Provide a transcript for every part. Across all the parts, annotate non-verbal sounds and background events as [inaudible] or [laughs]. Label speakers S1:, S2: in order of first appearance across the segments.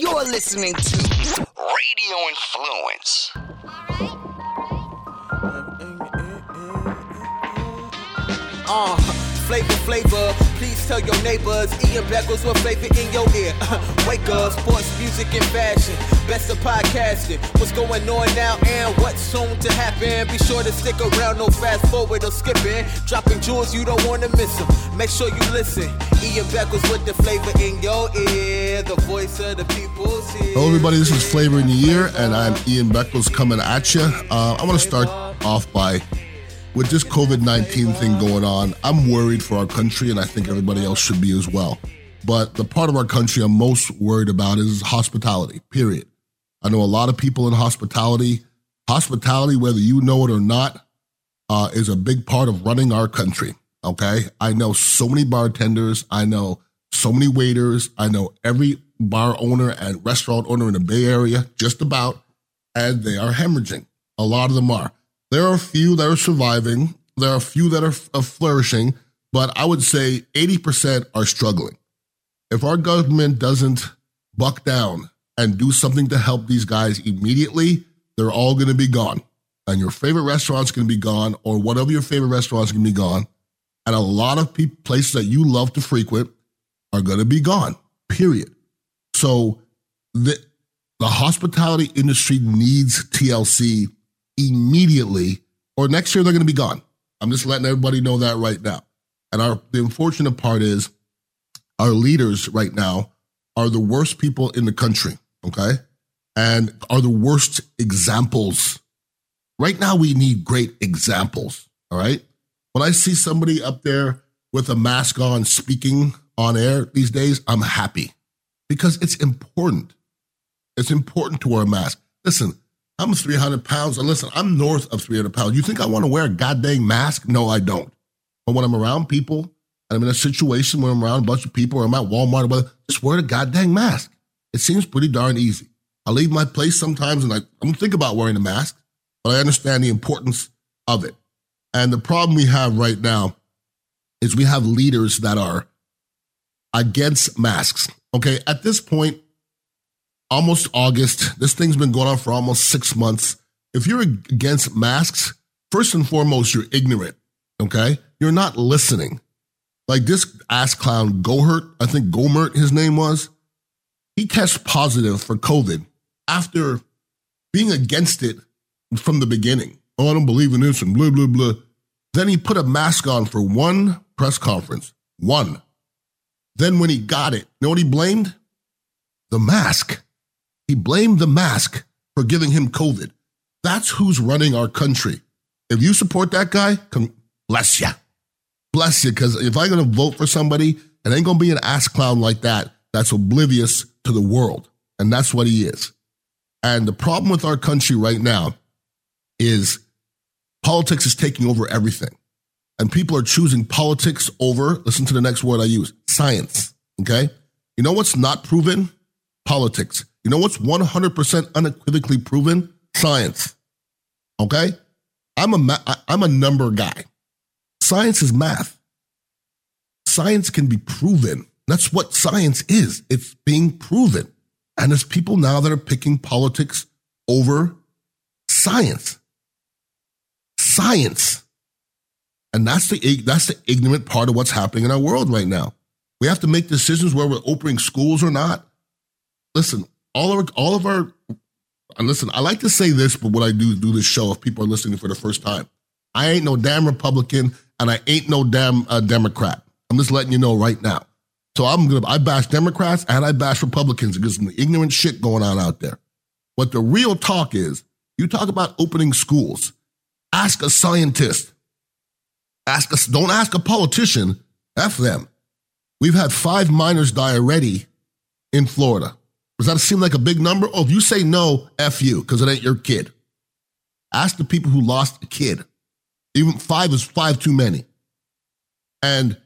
S1: You're listening to Radio Influence.
S2: Uh, flavor, flavor. Tell your neighbors. Ian Beckles with flavor in your ear. Wake up, sports, music, and fashion. Best of podcasting. What's going on now and what's soon to happen? Be sure to stick around, no fast forward or skipping. Dropping jewels, you don't want to miss them. Make sure you listen. Ian Beckles with the flavor in your ear. The voice of the people's here.
S3: Hello, everybody. This is Flavor in the Year, and I'm Ian Beckles coming at you. Uh, I want to start off by with this COVID 19 thing going on, I'm worried for our country, and I think everybody else should be as well. But the part of our country I'm most worried about is hospitality, period. I know a lot of people in hospitality. Hospitality, whether you know it or not, uh, is a big part of running our country. Okay. I know so many bartenders. I know so many waiters. I know every bar owner and restaurant owner in the Bay Area, just about, and they are hemorrhaging. A lot of them are. There are a few that are surviving. There are a few that are, are flourishing, but I would say 80% are struggling. If our government doesn't buck down and do something to help these guys immediately, they're all going to be gone. And your favorite restaurant's going to be gone, or whatever your favorite restaurant's going to be gone. And a lot of pe- places that you love to frequent are going to be gone, period. So the, the hospitality industry needs TLC immediately, or next year they're going to be gone. I'm just letting everybody know that right now. And our the unfortunate part is our leaders right now are the worst people in the country, okay? And are the worst examples. Right now we need great examples, all right? When I see somebody up there with a mask on speaking on air these days, I'm happy because it's important. It's important to wear a mask. Listen, I'm 300 pounds. And listen, I'm north of 300 pounds. You think I want to wear a goddamn mask? No, I don't. But when I'm around people and I'm in a situation where I'm around a bunch of people or I'm at Walmart or whatever, just wear a goddamn mask. It seems pretty darn easy. I leave my place sometimes and I, I don't think about wearing a mask, but I understand the importance of it. And the problem we have right now is we have leaders that are against masks. Okay, at this point, almost August. This thing's been going on for almost six months. If you're against masks, first and foremost, you're ignorant. Okay. You're not listening. Like this ass clown, Gohert, I think Gohmert, his name was, he tested positive for COVID after being against it from the beginning. Oh, I don't believe in this and blah, blah, blah. Then he put a mask on for one press conference. One. Then when he got it, you know what he blamed? The mask. He blamed the mask for giving him COVID. That's who's running our country. If you support that guy, come, bless you. Bless you, because if I'm going to vote for somebody, it ain't going to be an ass clown like that that's oblivious to the world. And that's what he is. And the problem with our country right now is politics is taking over everything. And people are choosing politics over, listen to the next word I use, science. Okay? You know what's not proven? Politics. You know what's 100% unequivocally proven? Science. Okay? I'm a I'm a number guy. Science is math. Science can be proven. That's what science is. It's being proven. And there's people now that are picking politics over science. Science. And that's the that's the ignorant part of what's happening in our world right now. We have to make decisions where we're opening schools or not. Listen, all of our, all of our and listen, I like to say this, but what I do do this show if people are listening for the first time, I ain't no damn Republican and I ain't no damn uh, Democrat. I'm just letting you know right now. So I'm gonna I bash Democrats and I bash Republicans because of the ignorant shit going on out there. What the real talk is, you talk about opening schools. Ask a scientist. Ask us. Don't ask a politician. F them. We've had five minors die already in Florida. Does that seem like a big number? Oh, if you say no, F you, because it ain't your kid. Ask the people who lost a kid. Even five is five too many. And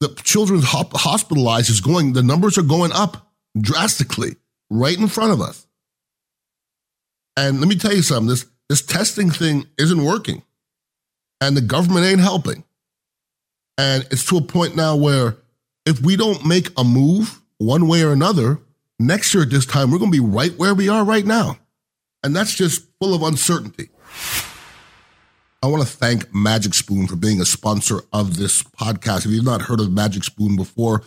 S3: the children hospitalized is going, the numbers are going up drastically right in front of us. And let me tell you something this, this testing thing isn't working, and the government ain't helping. And it's to a point now where if we don't make a move one way or another, next year at this time, we're going to be right where we are right now. And that's just full of uncertainty. I want to thank Magic Spoon for being a sponsor of this podcast. If you've not heard of Magic Spoon before,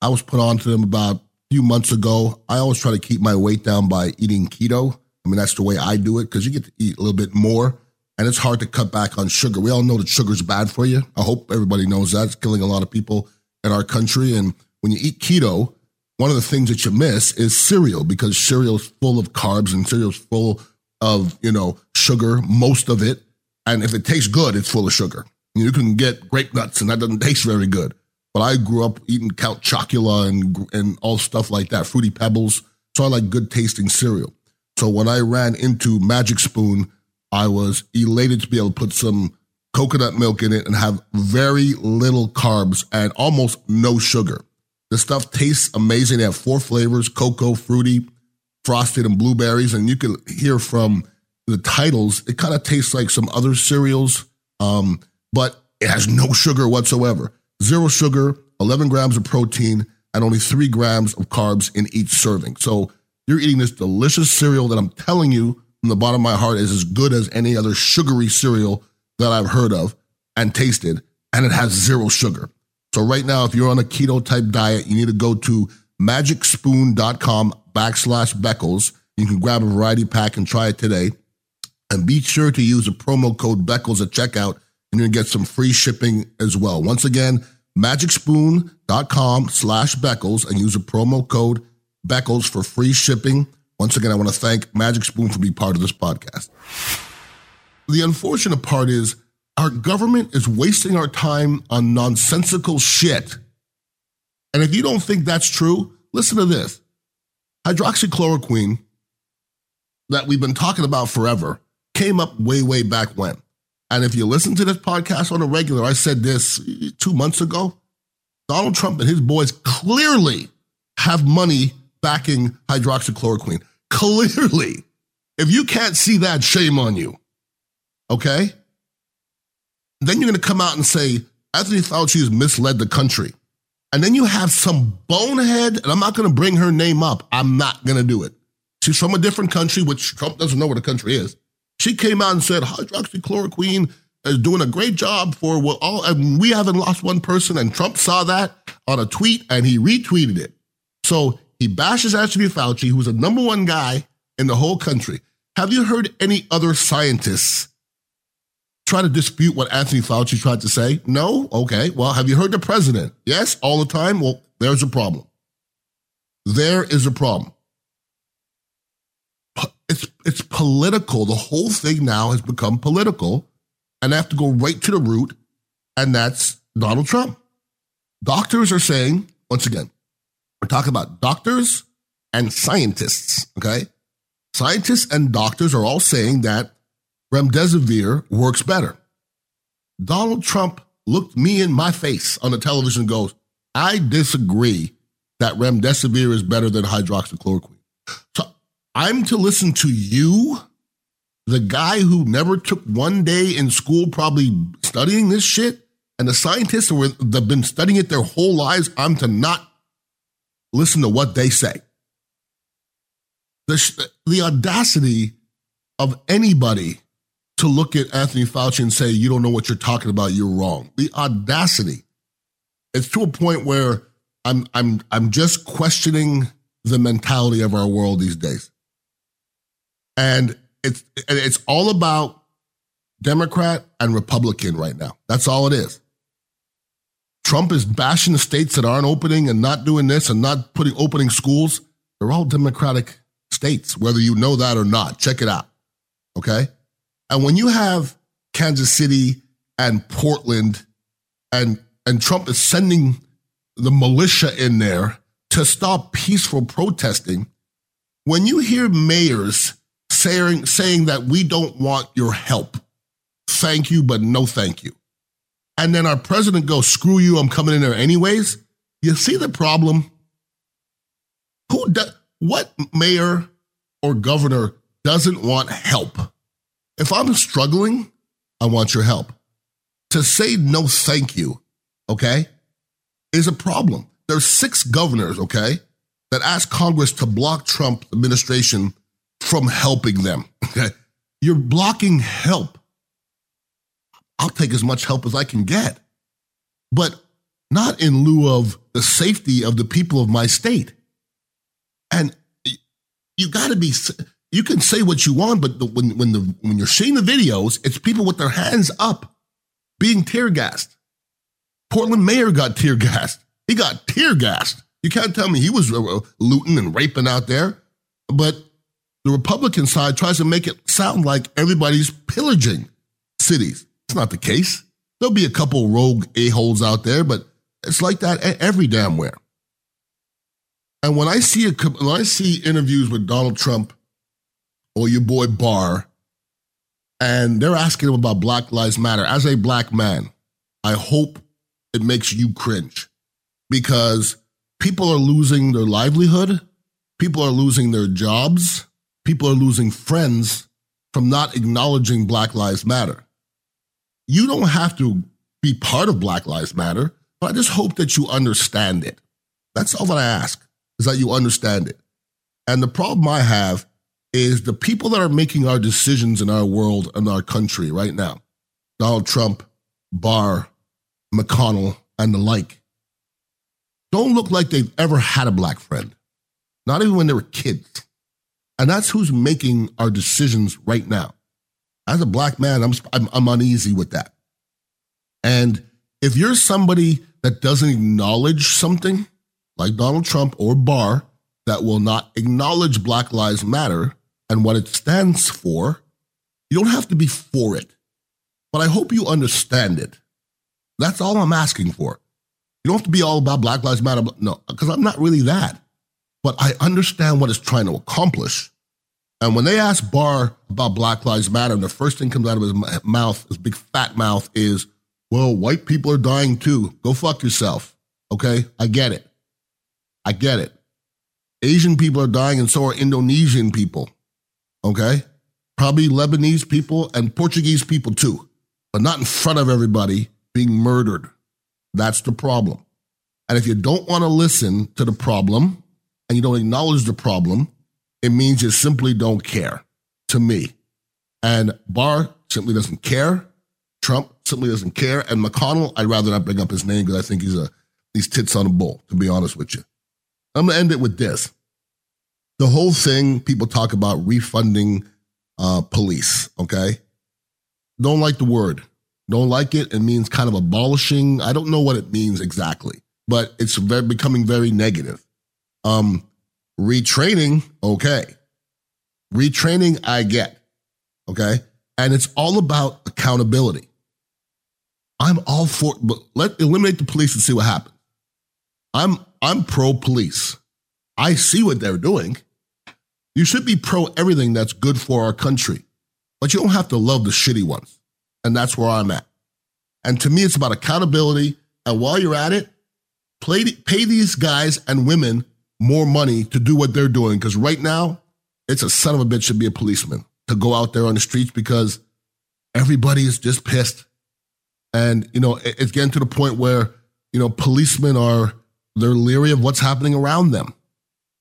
S3: I was put on to them about a few months ago. I always try to keep my weight down by eating keto. I mean, that's the way I do it because you get to eat a little bit more and it's hard to cut back on sugar. We all know that sugar's bad for you. I hope everybody knows that. It's killing a lot of people in our country. And when you eat keto, one of the things that you miss is cereal because cereal's full of carbs and cereal's full of, you know, sugar, most of it. And if it tastes good, it's full of sugar. You can get grape nuts and that doesn't taste very good. But I grew up eating Count Chocula and, and all stuff like that, Fruity Pebbles. So I like good tasting cereal. So when I ran into Magic Spoon, I was elated to be able to put some coconut milk in it and have very little carbs and almost no sugar. The stuff tastes amazing. They have four flavors cocoa, fruity, frosted, and blueberries. And you can hear from the titles, it kind of tastes like some other cereals, um, but it has no sugar whatsoever. Zero sugar, 11 grams of protein, and only three grams of carbs in each serving. So you're eating this delicious cereal that I'm telling you from the bottom of my heart is as good as any other sugary cereal that I've heard of and tasted, and it has zero sugar. So right now, if you're on a keto type diet, you need to go to magicspoon.com backslash Beckles. You can grab a variety pack and try it today. And be sure to use the promo code Beckles at checkout and to get some free shipping as well. Once again, magicspoon.com slash Beckles and use the promo code Beckles for free shipping. Once again, I want to thank Magic Spoon for being part of this podcast. The unfortunate part is our government is wasting our time on nonsensical shit. And if you don't think that's true, listen to this. Hydroxychloroquine that we've been talking about forever came up way, way back when. And if you listen to this podcast on a regular, I said this two months ago. Donald Trump and his boys clearly have money backing hydroxychloroquine. Clearly. If you can't see that, shame on you. Okay? Then you're going to come out and say, Anthony Fauci has misled the country. And then you have some bonehead, and I'm not going to bring her name up. I'm not going to do it. She's from a different country, which Trump doesn't know where the country is. She came out and said hydroxychloroquine is doing a great job for what all, and we haven't lost one person. And Trump saw that on a tweet and he retweeted it. So he bashes Anthony Fauci, who's the number one guy in the whole country. Have you heard any other scientists try to dispute what Anthony Fauci tried to say? No? Okay. Well, have you heard the president? Yes, all the time? Well, there's a problem. There is a problem. It's, it's political. The whole thing now has become political, and I have to go right to the root, and that's Donald Trump. Doctors are saying, once again, we're talking about doctors and scientists, okay? Scientists and doctors are all saying that remdesivir works better. Donald Trump looked me in my face on the television and goes, I disagree that remdesivir is better than hydroxychloroquine. So I'm to listen to you, the guy who never took one day in school probably studying this shit, and the scientists who have been studying it their whole lives, I'm to not listen to what they say. The, the audacity of anybody to look at Anthony Fauci and say, you don't know what you're talking about, you're wrong. The audacity. It's to a point where I'm I'm I'm just questioning the mentality of our world these days. And it's it's all about Democrat and Republican right now. That's all it is. Trump is bashing the states that aren't opening and not doing this and not putting opening schools. They're all Democratic states, whether you know that or not. Check it out. Okay. And when you have Kansas City and Portland and and Trump is sending the militia in there to stop peaceful protesting, when you hear mayors saying saying that we don't want your help, thank you, but no thank you and then our president goes, screw you, I'm coming in there anyways. You see the problem? Who do, what mayor or governor doesn't want help? If I'm struggling, I want your help. To say no thank you, okay, is a problem. There's six governors, okay, that ask Congress to block Trump administration from helping them. [laughs] Okay? You're blocking help. I'll take as much help as I can get, but not in lieu of the safety of the people of my state. And you got to be. You can say what you want, but the, when when the when you're seeing the videos, it's people with their hands up, being tear gassed. Portland mayor got tear gassed. He got tear gassed. You can't tell me he was uh, looting and raping out there, but the Republican side tries to make it sound like everybody's pillaging cities. It's not the case. There'll be a couple rogue a-holes out there, but it's like that every damn where. And when I see a, when I see interviews with Donald Trump or your boy Barr, and they're asking him about Black Lives Matter, as a black man, I hope it makes you cringe because people are losing their livelihood, people are losing their jobs, people are losing friends from not acknowledging Black Lives Matter. You don't have to be part of Black Lives Matter, but I just hope that you understand it. That's all that I ask, is that you understand it. And the problem I have is the people that are making our decisions in our world and our country right now Donald Trump, Barr, McConnell, and the like don't look like they've ever had a black friend, not even when they were kids. And that's who's making our decisions right now. As a black man, I'm, I'm, I'm uneasy with that. And if you're somebody that doesn't acknowledge something like Donald Trump or Barr that will not acknowledge Black Lives Matter and what it stands for, you don't have to be for it. But I hope you understand it. That's all I'm asking for. You don't have to be all about Black Lives Matter. No, because I'm not really that. But I understand what it's trying to accomplish. And when they ask Barr about Black Lives Matter, and the first thing comes out of his mouth, his big fat mouth, is, well, white people are dying too. Go fuck yourself. Okay? I get it. I get it. Asian people are dying, and so are Indonesian people. Okay? Probably Lebanese people and Portuguese people too, but not in front of everybody being murdered. That's the problem. And if you don't want to listen to the problem and you don't acknowledge the problem, it means you simply don't care to me. And Barr simply doesn't care. Trump simply doesn't care. And McConnell, I'd rather not bring up his name because I think he's a he's tits on a bull, to be honest with you. I'm gonna end it with this. The whole thing, people talk about refunding uh, police, okay? Don't like the word. Don't like it. It means kind of abolishing. I don't know what it means exactly, but it's very, becoming very negative. Um, retraining, okay. Retraining, I get, okay. And it's all about accountability. I'm all for, but let eliminate the police and see what happens. I'm I'm pro police. I see what they're doing. You should be pro everything that's good for our country, but you don't have to love the shitty ones. And that's where I'm at. And to me, it's about accountability. And while you're at it, play, pay these guys and women more money to do what they're doing. Because right now, it's a son of a bitch to be a policeman to go out there on the streets because everybody is just pissed. And, you know, it's getting to the point where, you know, policemen are, they're leery of what's happening around them.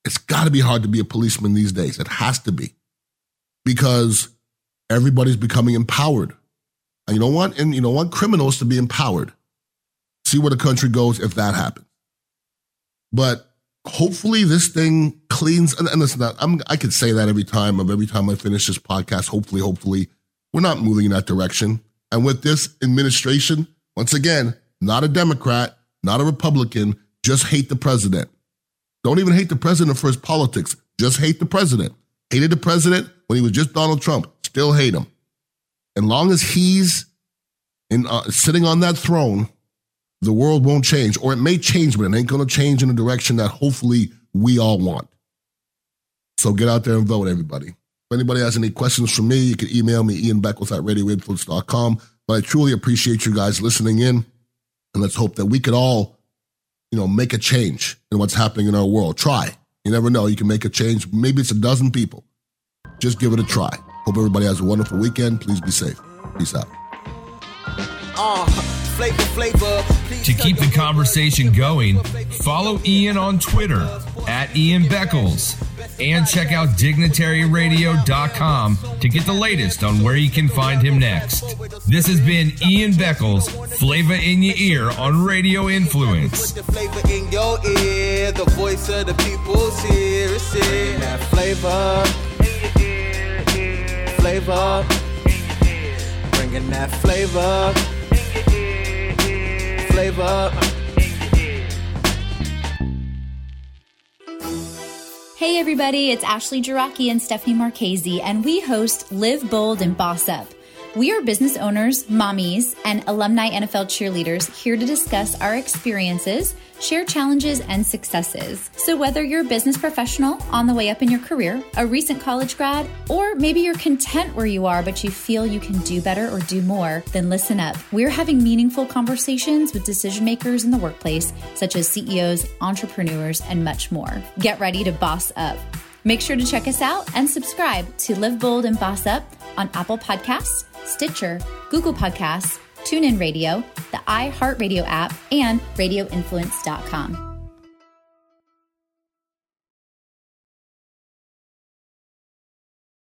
S3: It's got to be hard to be a policeman these days. It has to be because everybody's becoming empowered. And you don't want and you don't want criminals to be empowered. See where the country goes if that happens. But hopefully this thing cleans and, and listen, I'm, I could say that every time of every time I finish this podcast. Hopefully, hopefully, we're not moving in that direction. And with this administration, once again, not a Democrat, not a Republican, just hate the president. Don't even hate the president for his politics. Just hate the president. Hated the president when he was just Donald Trump. Still hate him. As long as he's in, uh, sitting on that throne, the world won't change, or it may change, but it ain't going to change in a direction that hopefully we all want. So get out there and vote, everybody. If anybody has any questions for me, you can email me, Ian Beckles at radioinfluence.com. But I truly appreciate you guys listening in. And let's hope that we could all, you know, make a change in what's happening in our world. Try. You never know. You can make a change. Maybe it's a dozen people. Just give it a try. Hope everybody has a wonderful weekend. Please be safe. Peace out.
S4: Uh, flavor, flavor. To keep the conversation going, Follow Ian on Twitter at Ian Beckles and check out dignitaryradio.com to get the latest on where you can find him next. This has been Ian Beckles, Flavor in Your Ear on Radio Influence.
S2: The flavor in your ear, the voice of the people's here. That flavor. Flavor. Bringing that flavor. Flavor.
S5: Hey everybody, it's Ashley Jiraki and Stephanie Marchese, and we host Live Bold and Boss Up. We are business owners, mommies, and alumni NFL cheerleaders here to discuss our experiences, share challenges and successes. So, whether you're a business professional on the way up in your career, a recent college grad, or maybe you're content where you are but you feel you can do better or do more, then listen up. We're having meaningful conversations with decision makers in the workplace, such as CEOs, entrepreneurs, and much more. Get ready to boss up. Make sure to check us out and subscribe to Live Bold and Boss Up on Apple Podcasts, Stitcher, Google Podcasts, TuneIn Radio, the iHeartRadio app, and RadioInfluence.com.